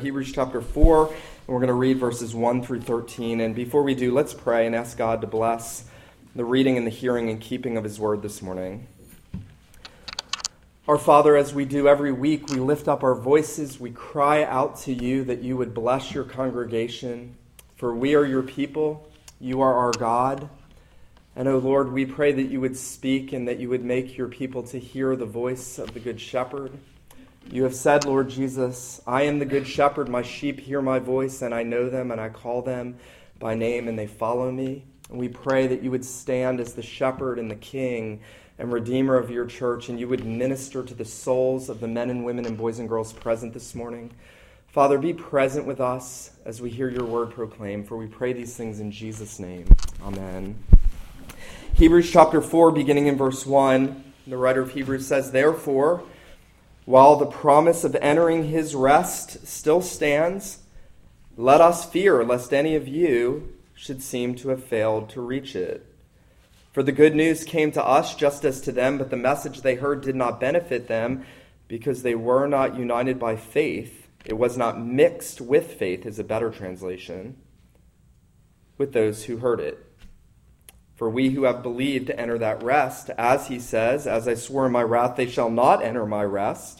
Hebrews chapter 4, and we're going to read verses 1 through 13. And before we do, let's pray and ask God to bless the reading and the hearing and keeping of His word this morning. Our Father, as we do every week, we lift up our voices, we cry out to you that you would bless your congregation, for we are your people, you are our God. And, O oh Lord, we pray that you would speak and that you would make your people to hear the voice of the Good Shepherd. You have said, Lord Jesus, I am the good shepherd. My sheep hear my voice, and I know them, and I call them by name, and they follow me. And we pray that you would stand as the shepherd and the king and redeemer of your church, and you would minister to the souls of the men and women and boys and girls present this morning. Father, be present with us as we hear your word proclaimed, for we pray these things in Jesus' name. Amen. Hebrews chapter 4, beginning in verse 1, the writer of Hebrews says, Therefore, while the promise of entering his rest still stands, let us fear lest any of you should seem to have failed to reach it. For the good news came to us just as to them, but the message they heard did not benefit them because they were not united by faith. It was not mixed with faith, is a better translation, with those who heard it. For we who have believed enter that rest, as he says, As I swore in my wrath, they shall not enter my rest,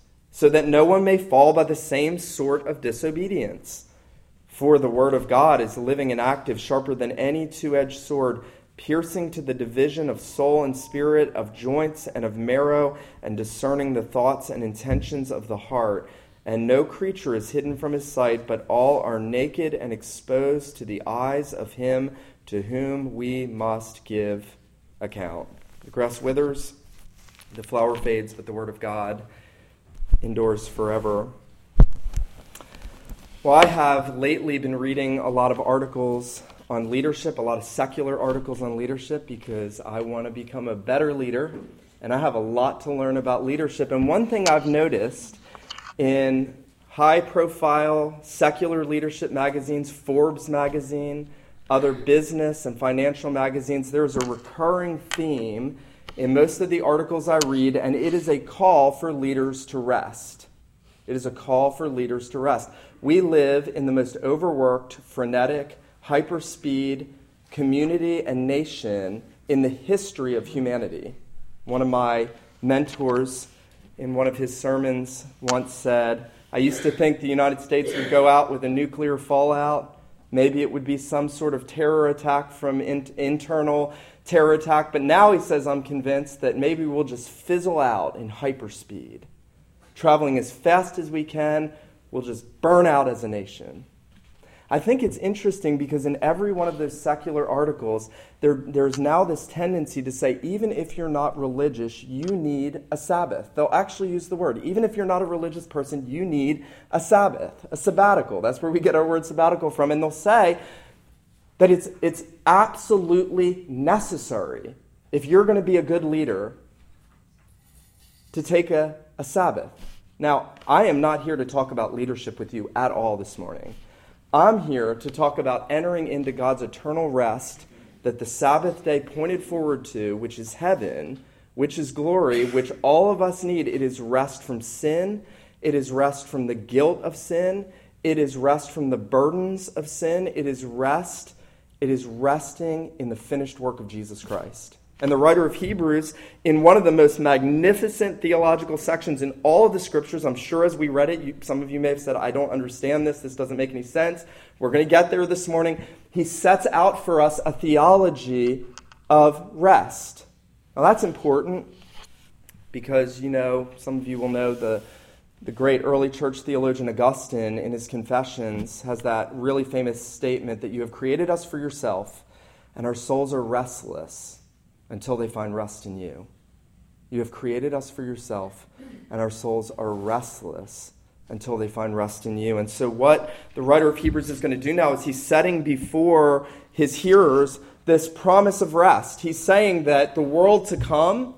so that no one may fall by the same sort of disobedience. For the word of God is living and active, sharper than any two edged sword, piercing to the division of soul and spirit, of joints and of marrow, and discerning the thoughts and intentions of the heart and no creature is hidden from his sight, but all are naked and exposed to the eyes of him to whom we must give account. The grass withers, the flower fades, but the word of God endures forever. Well, I have lately been reading a lot of articles on leadership, a lot of secular articles on leadership, because I want to become a better leader, and I have a lot to learn about leadership. And one thing I've noticed in high profile secular leadership magazines, Forbes magazine, other business and financial magazines, there's a recurring theme in most of the articles I read, and it is a call for leaders to rest. It is a call for leaders to rest. We live in the most overworked, frenetic, hyperspeed community and nation in the history of humanity. One of my mentors in one of his sermons once said, I used to think the United States would go out with a nuclear fallout. Maybe it would be some sort of terror attack from in- internal terror attack. But now he says, I'm convinced that maybe we'll just fizzle out in hyperspeed. Traveling as fast as we can, we'll just burn out as a nation. I think it's interesting because in every one of those secular articles, there, there's now this tendency to say, even if you're not religious, you need a Sabbath. They'll actually use the word. Even if you're not a religious person, you need a Sabbath, a sabbatical. That's where we get our word sabbatical from. And they'll say that it's, it's absolutely necessary, if you're going to be a good leader, to take a, a Sabbath. Now, I am not here to talk about leadership with you at all this morning. I'm here to talk about entering into God's eternal rest that the Sabbath day pointed forward to, which is heaven, which is glory, which all of us need. It is rest from sin, it is rest from the guilt of sin, it is rest from the burdens of sin, it is rest. It is resting in the finished work of Jesus Christ. And the writer of Hebrews, in one of the most magnificent theological sections in all of the scriptures, I'm sure as we read it, you, some of you may have said, I don't understand this, this doesn't make any sense. We're going to get there this morning. He sets out for us a theology of rest. Now, that's important because, you know, some of you will know the, the great early church theologian Augustine, in his Confessions, has that really famous statement that you have created us for yourself, and our souls are restless until they find rest in you. You have created us for yourself, and our souls are restless until they find rest in you. And so, what the writer of Hebrews is going to do now is he's setting before his hearers this promise of rest. He's saying that the world to come,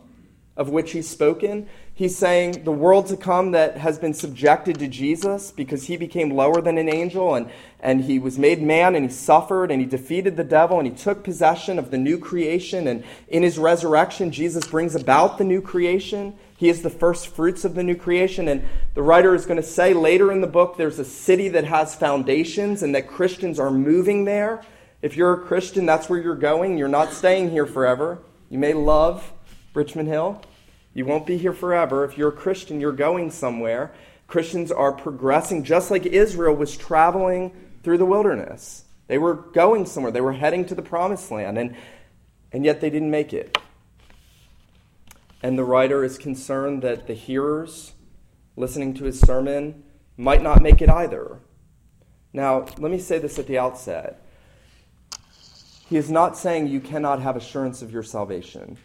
of which he's spoken, He's saying the world to come that has been subjected to Jesus because he became lower than an angel and, and he was made man and he suffered and he defeated the devil and he took possession of the new creation. And in his resurrection, Jesus brings about the new creation. He is the first fruits of the new creation. And the writer is going to say later in the book there's a city that has foundations and that Christians are moving there. If you're a Christian, that's where you're going. You're not staying here forever. You may love Richmond Hill. You won't be here forever. If you're a Christian, you're going somewhere. Christians are progressing just like Israel was traveling through the wilderness. They were going somewhere, they were heading to the promised land, and, and yet they didn't make it. And the writer is concerned that the hearers listening to his sermon might not make it either. Now, let me say this at the outset. He is not saying you cannot have assurance of your salvation.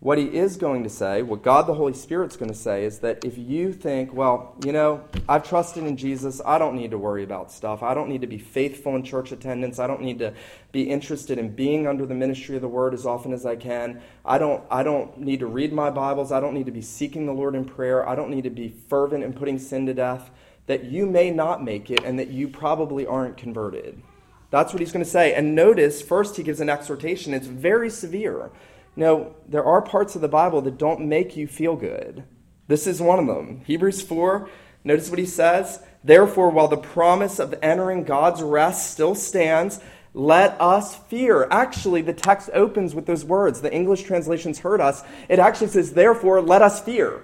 What he is going to say, what God the Holy Spirit's going to say, is that if you think, well, you know, I've trusted in Jesus, I don't need to worry about stuff. I don't need to be faithful in church attendance. I don't need to be interested in being under the ministry of the word as often as I can. I don't, I don't need to read my Bibles. I don't need to be seeking the Lord in prayer. I don't need to be fervent in putting sin to death. That you may not make it and that you probably aren't converted. That's what he's going to say. And notice, first, he gives an exhortation. It's very severe. Now, there are parts of the Bible that don't make you feel good. This is one of them. Hebrews 4, notice what he says. Therefore, while the promise of entering God's rest still stands, let us fear. Actually, the text opens with those words. The English translations hurt us. It actually says, therefore, let us fear.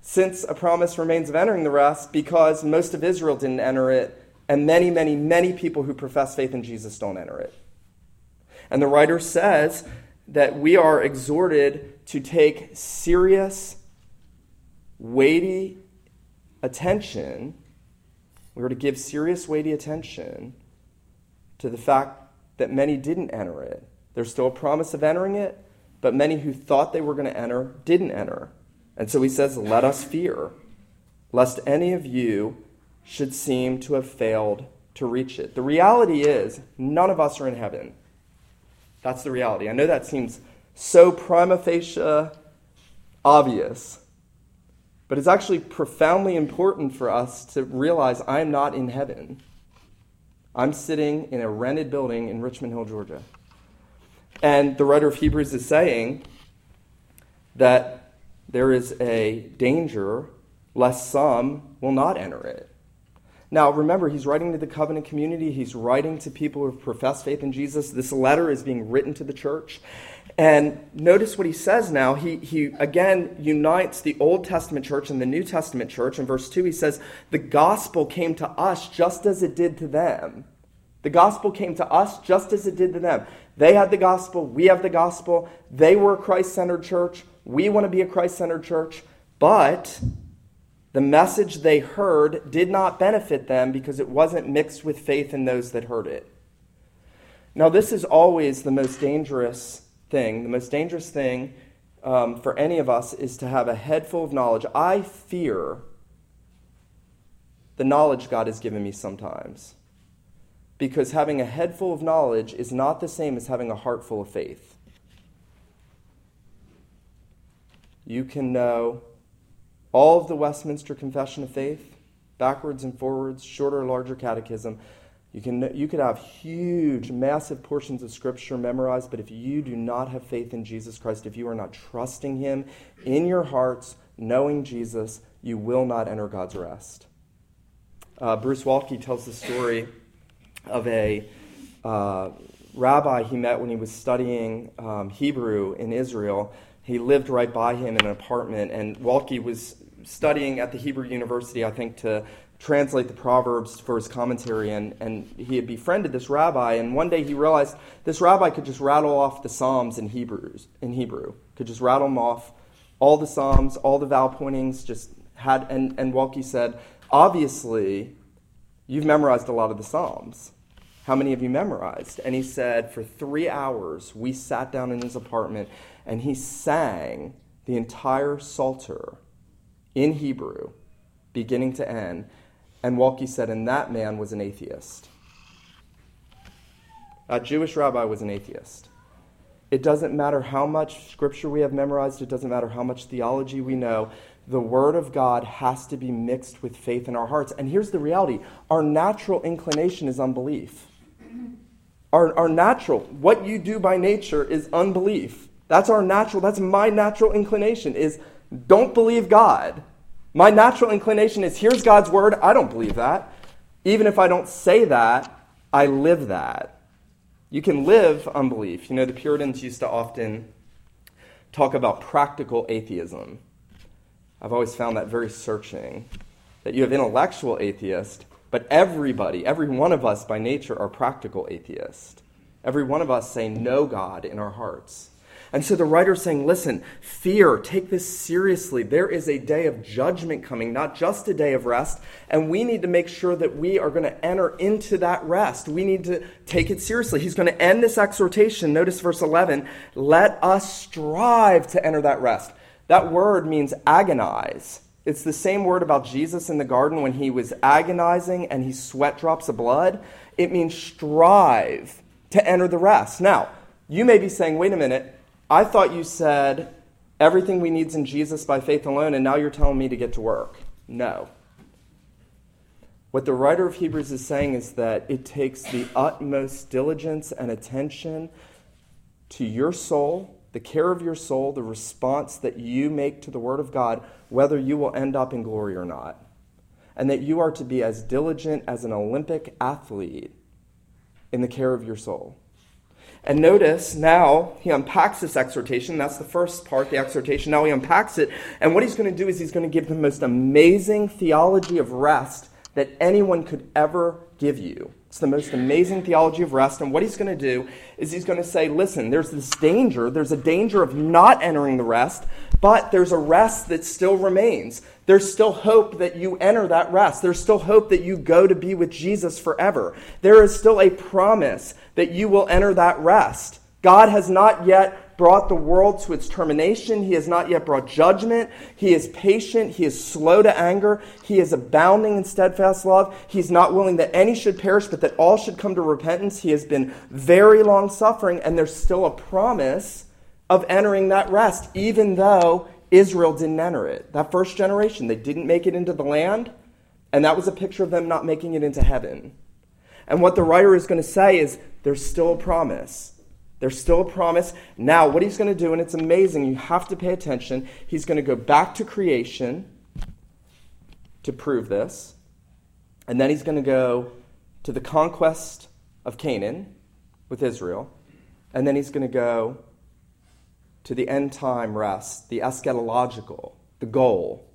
Since a promise remains of entering the rest, because most of Israel didn't enter it, and many, many, many people who profess faith in Jesus don't enter it. And the writer says that we are exhorted to take serious, weighty attention. We are to give serious, weighty attention to the fact that many didn't enter it. There's still a promise of entering it, but many who thought they were going to enter didn't enter. And so he says, Let us fear, lest any of you should seem to have failed to reach it. The reality is, none of us are in heaven. That's the reality. I know that seems so prima facie obvious, but it's actually profoundly important for us to realize I'm not in heaven. I'm sitting in a rented building in Richmond Hill, Georgia. And the writer of Hebrews is saying that there is a danger lest some will not enter it. Now, remember, he's writing to the covenant community. He's writing to people who profess faith in Jesus. This letter is being written to the church. And notice what he says now. He, he again unites the Old Testament church and the New Testament church. In verse 2, he says, The gospel came to us just as it did to them. The gospel came to us just as it did to them. They had the gospel, we have the gospel. They were a Christ centered church. We want to be a Christ centered church. But the message they heard did not benefit them because it wasn't mixed with faith in those that heard it. Now, this is always the most dangerous thing. The most dangerous thing um, for any of us is to have a head full of knowledge. I fear the knowledge God has given me sometimes. Because having a head full of knowledge is not the same as having a heart full of faith. You can know all of the Westminster Confession of Faith, backwards and forwards, shorter or larger catechism. You, can, you could have huge, massive portions of Scripture memorized, but if you do not have faith in Jesus Christ, if you are not trusting Him in your hearts, knowing Jesus, you will not enter God's rest. Uh, Bruce Waltke tells the story of a uh, rabbi he met when he was studying um, Hebrew in Israel. He lived right by him in an apartment, and Waltke was studying at the Hebrew University, I think, to translate the Proverbs for his commentary, and, and he had befriended this rabbi, and one day he realized this rabbi could just rattle off the Psalms in Hebrews in Hebrew, could just rattle them off, all the Psalms, all the vowel pointings, just had and, and Waltke said, obviously, you've memorized a lot of the Psalms. How many have you memorized? And he said, for three hours, we sat down in his apartment and he sang the entire Psalter in Hebrew, beginning to end. And Waltke said, and that man was an atheist. A Jewish rabbi was an atheist. It doesn't matter how much scripture we have memorized, it doesn't matter how much theology we know. The Word of God has to be mixed with faith in our hearts. And here's the reality our natural inclination is unbelief. Our, our natural, what you do by nature is unbelief. That's our natural, that's my natural inclination is don't believe God. My natural inclination is here's God's word, I don't believe that. Even if I don't say that, I live that. You can live unbelief. You know, the Puritans used to often talk about practical atheism. I've always found that very searching. That you have intellectual atheists but everybody, every one of us by nature, are practical atheists. Every one of us say no God in our hearts. And so the writer's saying, listen, fear, take this seriously. There is a day of judgment coming, not just a day of rest. And we need to make sure that we are going to enter into that rest. We need to take it seriously. He's going to end this exhortation. Notice verse 11 let us strive to enter that rest. That word means agonize. It's the same word about Jesus in the garden when he was agonizing and he sweat drops of blood. It means strive to enter the rest. Now, you may be saying, wait a minute, I thought you said everything we need is in Jesus by faith alone, and now you're telling me to get to work. No. What the writer of Hebrews is saying is that it takes the utmost diligence and attention to your soul the care of your soul, the response that you make to the Word of God, whether you will end up in glory or not. And that you are to be as diligent as an Olympic athlete in the care of your soul. And notice now he unpacks this exhortation. That's the first part, the exhortation. Now he unpacks it. And what he's going to do is he's going to give the most amazing theology of rest that anyone could ever give you. It's the most amazing theology of rest. And what he's going to do is he's going to say, listen, there's this danger. There's a danger of not entering the rest, but there's a rest that still remains. There's still hope that you enter that rest. There's still hope that you go to be with Jesus forever. There is still a promise that you will enter that rest. God has not yet brought the world to its termination. He has not yet brought judgment. He is patient. He is slow to anger. He is abounding in steadfast love. He's not willing that any should perish, but that all should come to repentance. He has been very long suffering, and there's still a promise of entering that rest, even though Israel didn't enter it. That first generation, they didn't make it into the land, and that was a picture of them not making it into heaven. And what the writer is going to say is there's still a promise. There's still a promise. Now, what he's going to do, and it's amazing, you have to pay attention, he's going to go back to creation to prove this. And then he's going to go to the conquest of Canaan with Israel. And then he's going to go to the end time rest, the eschatological, the goal,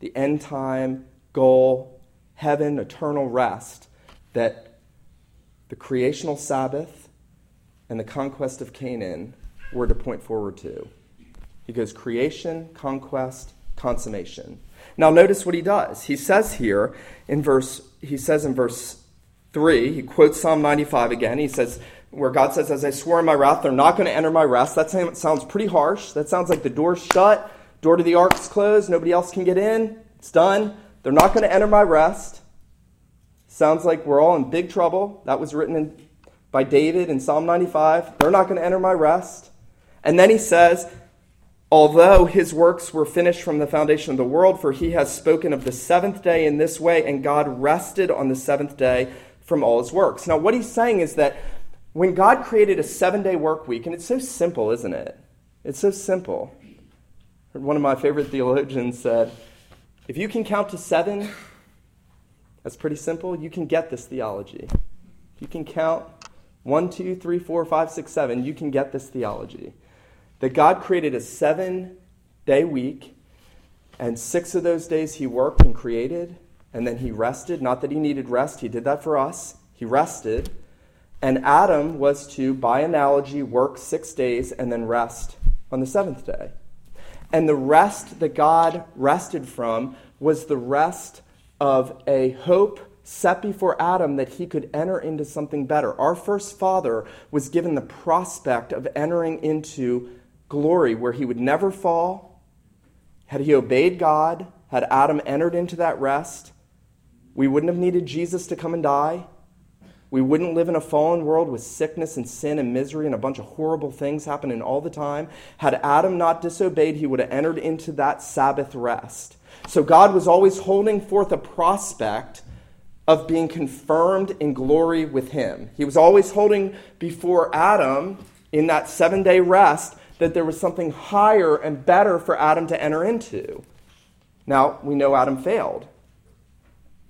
the end time goal, heaven, eternal rest that the creational Sabbath and the conquest of Canaan were to point forward to. He goes creation, conquest, consummation. Now notice what he does. He says here in verse he says in verse 3, he quotes Psalm 95 again. He says where God says as I swore in my wrath they're not going to enter my rest. That sounds pretty harsh. That sounds like the door's shut, door to the ark's closed, nobody else can get in. It's done. They're not going to enter my rest. Sounds like we're all in big trouble. That was written in by David in Psalm 95. They're not going to enter my rest. And then he says, Although his works were finished from the foundation of the world, for he has spoken of the seventh day in this way, and God rested on the seventh day from all his works. Now, what he's saying is that when God created a seven day work week, and it's so simple, isn't it? It's so simple. One of my favorite theologians said, if you can count to seven, that's pretty simple, you can get this theology. You can count one, two, three, four, five, six, seven, you can get this theology. That God created a seven day week, and six of those days he worked and created, and then he rested. Not that he needed rest, he did that for us. He rested. And Adam was to, by analogy, work six days and then rest on the seventh day. And the rest that God rested from was the rest of a hope set before Adam that he could enter into something better. Our first father was given the prospect of entering into glory where he would never fall. Had he obeyed God, had Adam entered into that rest, we wouldn't have needed Jesus to come and die. We wouldn't live in a fallen world with sickness and sin and misery and a bunch of horrible things happening all the time. Had Adam not disobeyed, he would have entered into that Sabbath rest. So God was always holding forth a prospect of being confirmed in glory with him. He was always holding before Adam in that seven day rest that there was something higher and better for Adam to enter into. Now, we know Adam failed.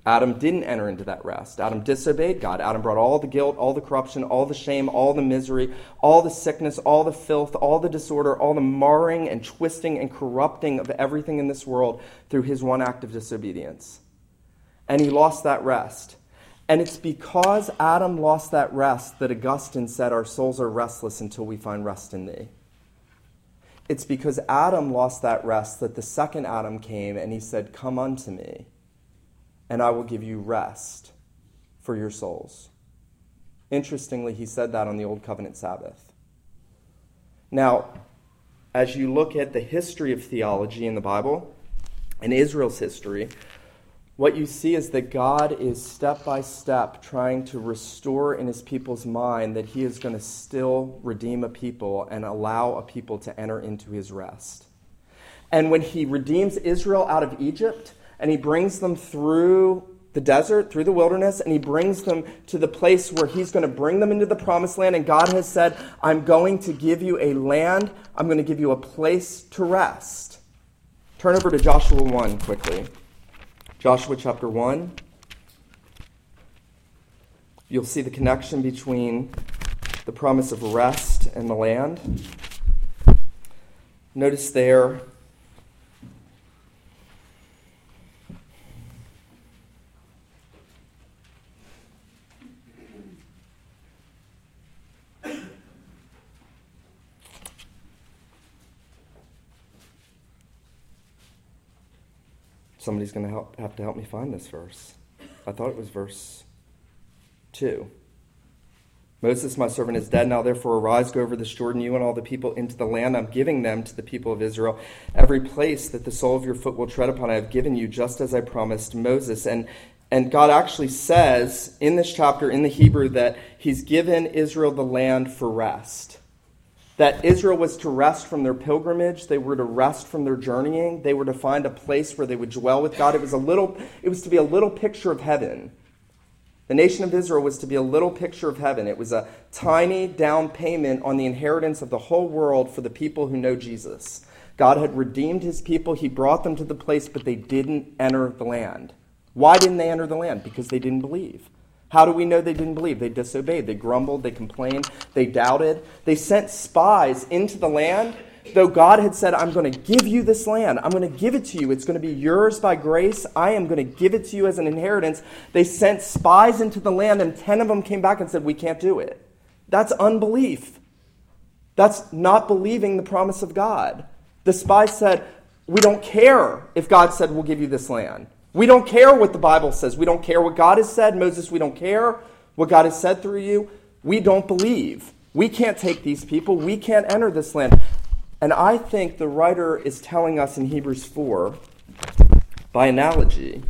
Adam didn't enter into that rest. Adam disobeyed God. Adam brought all the guilt, all the corruption, all the shame, all the misery, all the sickness, all the filth, all the disorder, all the marring and twisting and corrupting of everything in this world through his one act of disobedience. And he lost that rest. And it's because Adam lost that rest that Augustine said, Our souls are restless until we find rest in thee. It's because Adam lost that rest that the second Adam came and he said, Come unto me and I will give you rest for your souls. Interestingly, he said that on the Old Covenant Sabbath. Now, as you look at the history of theology in the Bible and Israel's history, what you see is that God is step by step trying to restore in his people's mind that he is going to still redeem a people and allow a people to enter into his rest. And when he redeems Israel out of Egypt, and he brings them through the desert, through the wilderness, and he brings them to the place where he's going to bring them into the promised land. And God has said, I'm going to give you a land, I'm going to give you a place to rest. Turn over to Joshua 1 quickly. Joshua chapter 1. You'll see the connection between the promise of rest and the land. Notice there Somebody's going to have to help me find this verse. I thought it was verse 2. Moses, my servant, is dead. Now, therefore, arise, go over this Jordan, you and all the people, into the land I'm giving them to the people of Israel. Every place that the sole of your foot will tread upon, I have given you, just as I promised Moses. And, and God actually says in this chapter, in the Hebrew, that He's given Israel the land for rest that Israel was to rest from their pilgrimage, they were to rest from their journeying, they were to find a place where they would dwell with God. It was a little it was to be a little picture of heaven. The nation of Israel was to be a little picture of heaven. It was a tiny down payment on the inheritance of the whole world for the people who know Jesus. God had redeemed his people, he brought them to the place, but they didn't enter the land. Why didn't they enter the land? Because they didn't believe. How do we know they didn't believe? They disobeyed, they grumbled, they complained, they doubted. They sent spies into the land, though God had said, I'm going to give you this land. I'm going to give it to you. It's going to be yours by grace. I am going to give it to you as an inheritance. They sent spies into the land, and 10 of them came back and said, We can't do it. That's unbelief. That's not believing the promise of God. The spies said, We don't care if God said, We'll give you this land. We don't care what the Bible says. We don't care what God has said. Moses, we don't care what God has said through you. We don't believe. We can't take these people. We can't enter this land. And I think the writer is telling us in Hebrews 4, by analogy,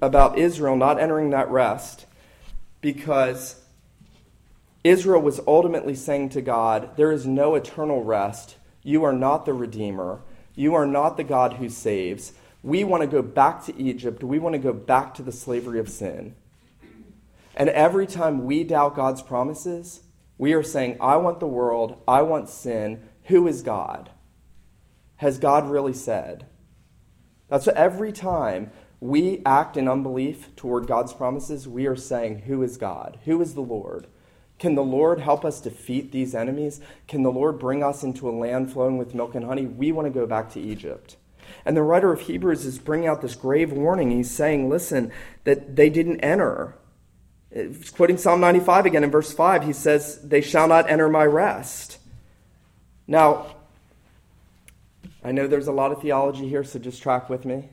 about Israel not entering that rest because Israel was ultimately saying to God, There is no eternal rest. You are not the Redeemer. You are not the God who saves. We want to go back to Egypt. We want to go back to the slavery of sin. And every time we doubt God's promises, we are saying, I want the world, I want sin. Who is God? Has God really said? That's what every time we act in unbelief toward God's promises, we are saying, Who is God? Who is the Lord? Can the Lord help us defeat these enemies? Can the Lord bring us into a land flowing with milk and honey? We want to go back to Egypt. And the writer of Hebrews is bringing out this grave warning. He's saying, listen, that they didn't enter. He's quoting Psalm 95 again in verse 5. He says, They shall not enter my rest. Now, I know there's a lot of theology here, so just track with me.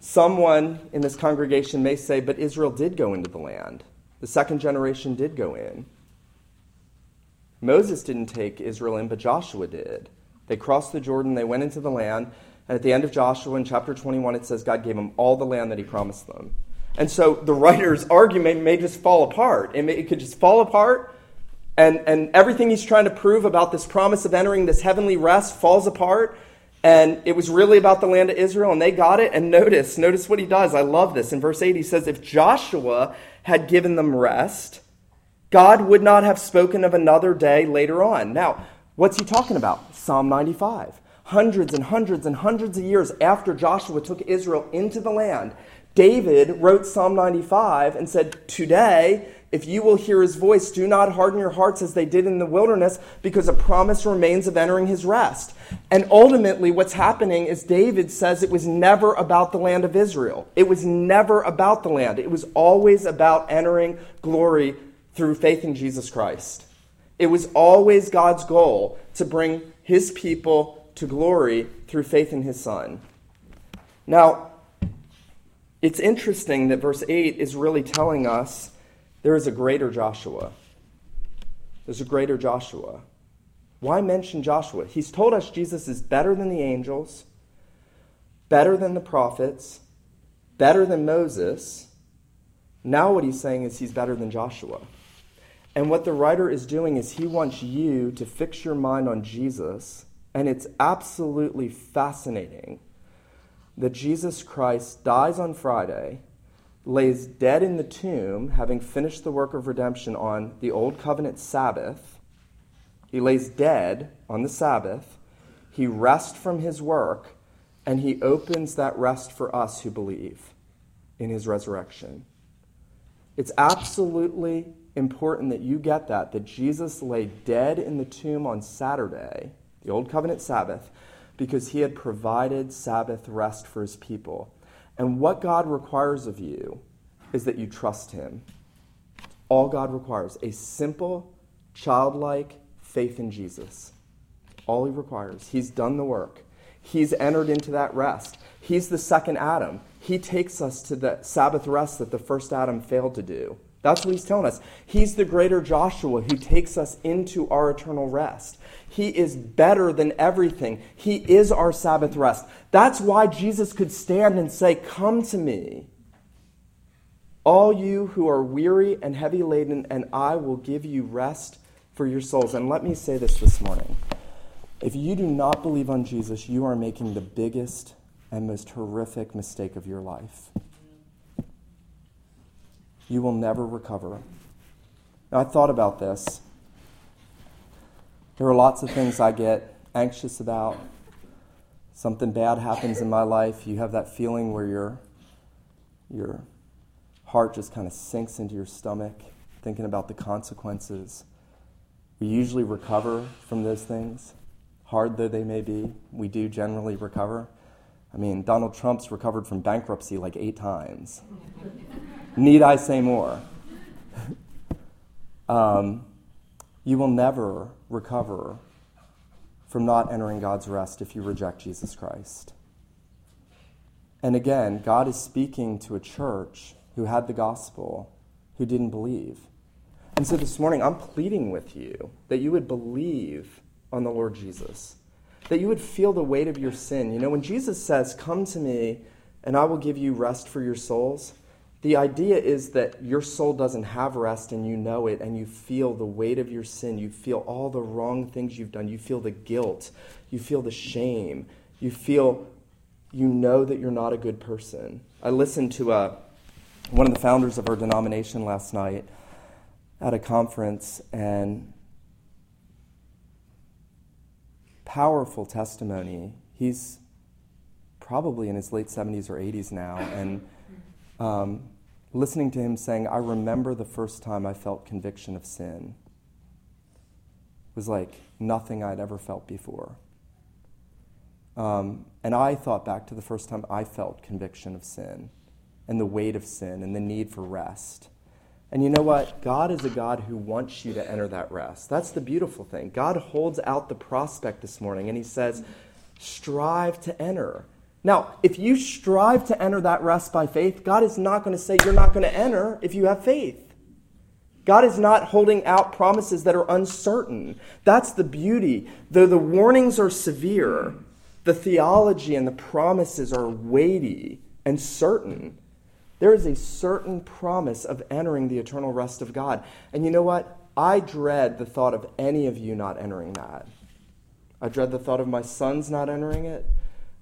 Someone in this congregation may say, But Israel did go into the land. The second generation did go in. Moses didn't take Israel in, but Joshua did. They crossed the Jordan, they went into the land, and at the end of Joshua in chapter 21, it says God gave them all the land that he promised them. And so the writer's argument may just fall apart. It, may, it could just fall apart, and, and everything he's trying to prove about this promise of entering this heavenly rest falls apart. And it was really about the land of Israel, and they got it. And notice, notice what he does. I love this. In verse 8, he says, If Joshua had given them rest, God would not have spoken of another day later on. Now, what's he talking about? Psalm 95. Hundreds and hundreds and hundreds of years after Joshua took Israel into the land, David wrote Psalm 95 and said, Today, if you will hear his voice, do not harden your hearts as they did in the wilderness, because a promise remains of entering his rest. And ultimately, what's happening is David says it was never about the land of Israel. It was never about the land. It was always about entering glory through faith in Jesus Christ. It was always God's goal to bring his people to glory through faith in his Son. Now, it's interesting that verse 8 is really telling us there is a greater Joshua. There's a greater Joshua. Why mention Joshua? He's told us Jesus is better than the angels, better than the prophets, better than Moses. Now, what he's saying is he's better than Joshua. And what the writer is doing is he wants you to fix your mind on Jesus. And it's absolutely fascinating that Jesus Christ dies on Friday lays dead in the tomb, having finished the work of redemption on the Old Covenant Sabbath. He lays dead on the Sabbath. He rests from his work, and he opens that rest for us who believe in his resurrection. It's absolutely important that you get that, that Jesus lay dead in the tomb on Saturday, the Old Covenant Sabbath, because he had provided Sabbath rest for his people. And what God requires of you is that you trust Him. All God requires a simple, childlike faith in Jesus. All He requires. He's done the work, He's entered into that rest. He's the second Adam. He takes us to the Sabbath rest that the first Adam failed to do. That's what he's telling us. He's the greater Joshua who takes us into our eternal rest. He is better than everything. He is our Sabbath rest. That's why Jesus could stand and say, Come to me, all you who are weary and heavy laden, and I will give you rest for your souls. And let me say this this morning. If you do not believe on Jesus, you are making the biggest and most horrific mistake of your life. You will never recover. Now, I thought about this. There are lots of things I get anxious about. Something bad happens in my life. You have that feeling where your, your heart just kind of sinks into your stomach, thinking about the consequences. We usually recover from those things, hard though they may be. We do generally recover. I mean, Donald Trump's recovered from bankruptcy like eight times. Need I say more? um, you will never recover from not entering God's rest if you reject Jesus Christ. And again, God is speaking to a church who had the gospel who didn't believe. And so this morning, I'm pleading with you that you would believe on the Lord Jesus, that you would feel the weight of your sin. You know, when Jesus says, Come to me and I will give you rest for your souls, the idea is that your soul doesn't have rest and you know it, and you feel the weight of your sin. You feel all the wrong things you've done. You feel the guilt. You feel the shame. You feel, you know that you're not a good person. I listened to a, uh, one of the founders of our denomination last night at a conference, and powerful testimony. He's probably in his late 70s or 80s now, and um, listening to him saying, I remember the first time I felt conviction of sin. Was like nothing I'd ever felt before. Um, and I thought back to the first time I felt conviction of sin and the weight of sin and the need for rest. And you know what? God is a God who wants you to enter that rest. That's the beautiful thing. God holds out the prospect this morning and He says, strive to enter. Now, if you strive to enter that rest by faith, God is not going to say you're not going to enter if you have faith. God is not holding out promises that are uncertain. That's the beauty. Though the warnings are severe, the theology and the promises are weighty and certain. There is a certain promise of entering the eternal rest of God. And you know what? I dread the thought of any of you not entering that. I dread the thought of my sons not entering it.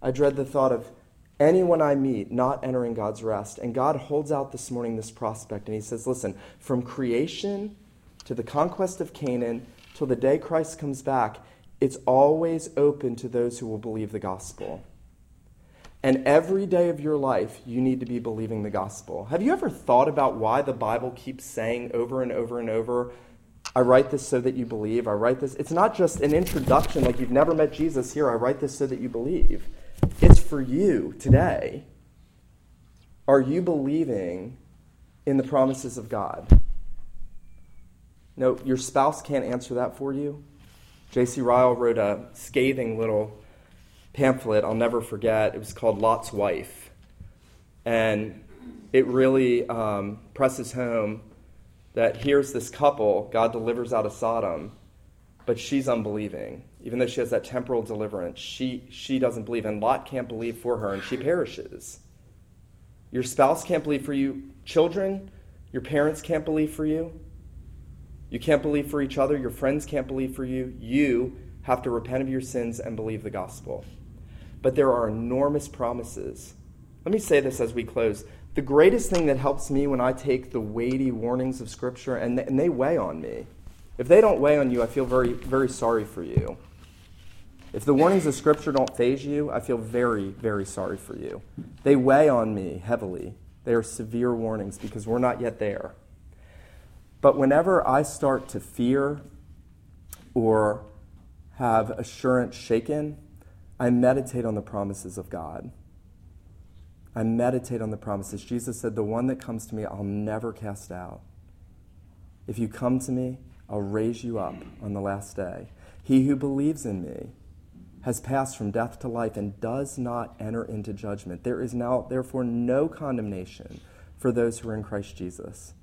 I dread the thought of anyone I meet not entering God's rest. And God holds out this morning this prospect, and He says, Listen, from creation to the conquest of Canaan till the day Christ comes back, it's always open to those who will believe the gospel. And every day of your life, you need to be believing the gospel. Have you ever thought about why the Bible keeps saying over and over and over, I write this so that you believe. I write this. It's not just an introduction like you've never met Jesus here. I write this so that you believe. For you today. Are you believing in the promises of God? No, your spouse can't answer that for you. J.C. Ryle wrote a scathing little pamphlet I'll never forget. It was called Lot's Wife. And it really um, presses home that here's this couple, God delivers out of Sodom, but she's unbelieving. Even though she has that temporal deliverance, she, she doesn't believe, and Lot can't believe for her, and she perishes. Your spouse can't believe for you. Children, your parents can't believe for you. You can't believe for each other. Your friends can't believe for you. You have to repent of your sins and believe the gospel. But there are enormous promises. Let me say this as we close. The greatest thing that helps me when I take the weighty warnings of Scripture, and they, and they weigh on me. If they don't weigh on you, I feel very, very sorry for you. If the warnings of Scripture don't faze you, I feel very, very sorry for you. They weigh on me heavily. They are severe warnings because we're not yet there. But whenever I start to fear or have assurance shaken, I meditate on the promises of God. I meditate on the promises. Jesus said, The one that comes to me, I'll never cast out. If you come to me, I'll raise you up on the last day. He who believes in me has passed from death to life and does not enter into judgment. There is now, therefore, no condemnation for those who are in Christ Jesus.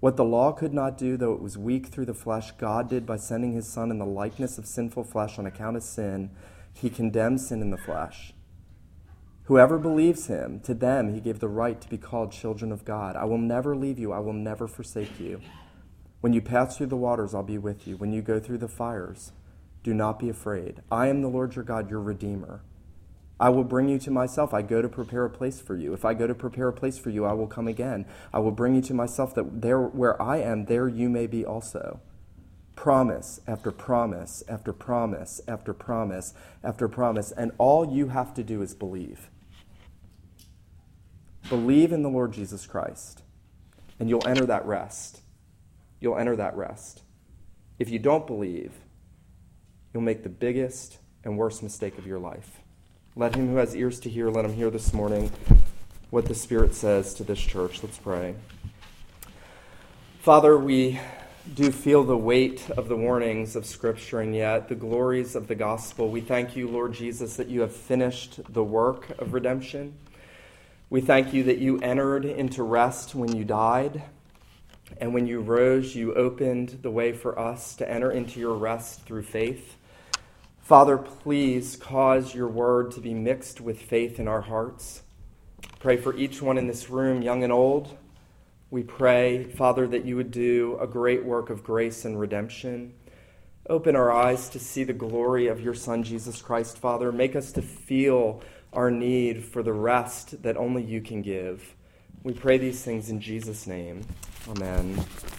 What the law could not do, though it was weak through the flesh, God did by sending his Son in the likeness of sinful flesh on account of sin. He condemned sin in the flesh. Whoever believes him, to them he gave the right to be called children of God. I will never leave you, I will never forsake you. When you pass through the waters, I'll be with you. When you go through the fires, do not be afraid. I am the Lord your God, your Redeemer. I will bring you to myself. I go to prepare a place for you. If I go to prepare a place for you, I will come again. I will bring you to myself that there where I am, there you may be also. Promise after promise after promise after promise after promise. And all you have to do is believe. Believe in the Lord Jesus Christ, and you'll enter that rest. You'll enter that rest. If you don't believe, you'll make the biggest and worst mistake of your life. Let him who has ears to hear, let him hear this morning what the Spirit says to this church. Let's pray. Father, we do feel the weight of the warnings of Scripture and yet the glories of the gospel. We thank you, Lord Jesus, that you have finished the work of redemption. We thank you that you entered into rest when you died. And when you rose, you opened the way for us to enter into your rest through faith. Father, please cause your word to be mixed with faith in our hearts. Pray for each one in this room, young and old. We pray, Father, that you would do a great work of grace and redemption. Open our eyes to see the glory of your Son, Jesus Christ, Father. Make us to feel our need for the rest that only you can give. We pray these things in Jesus' name. Amen.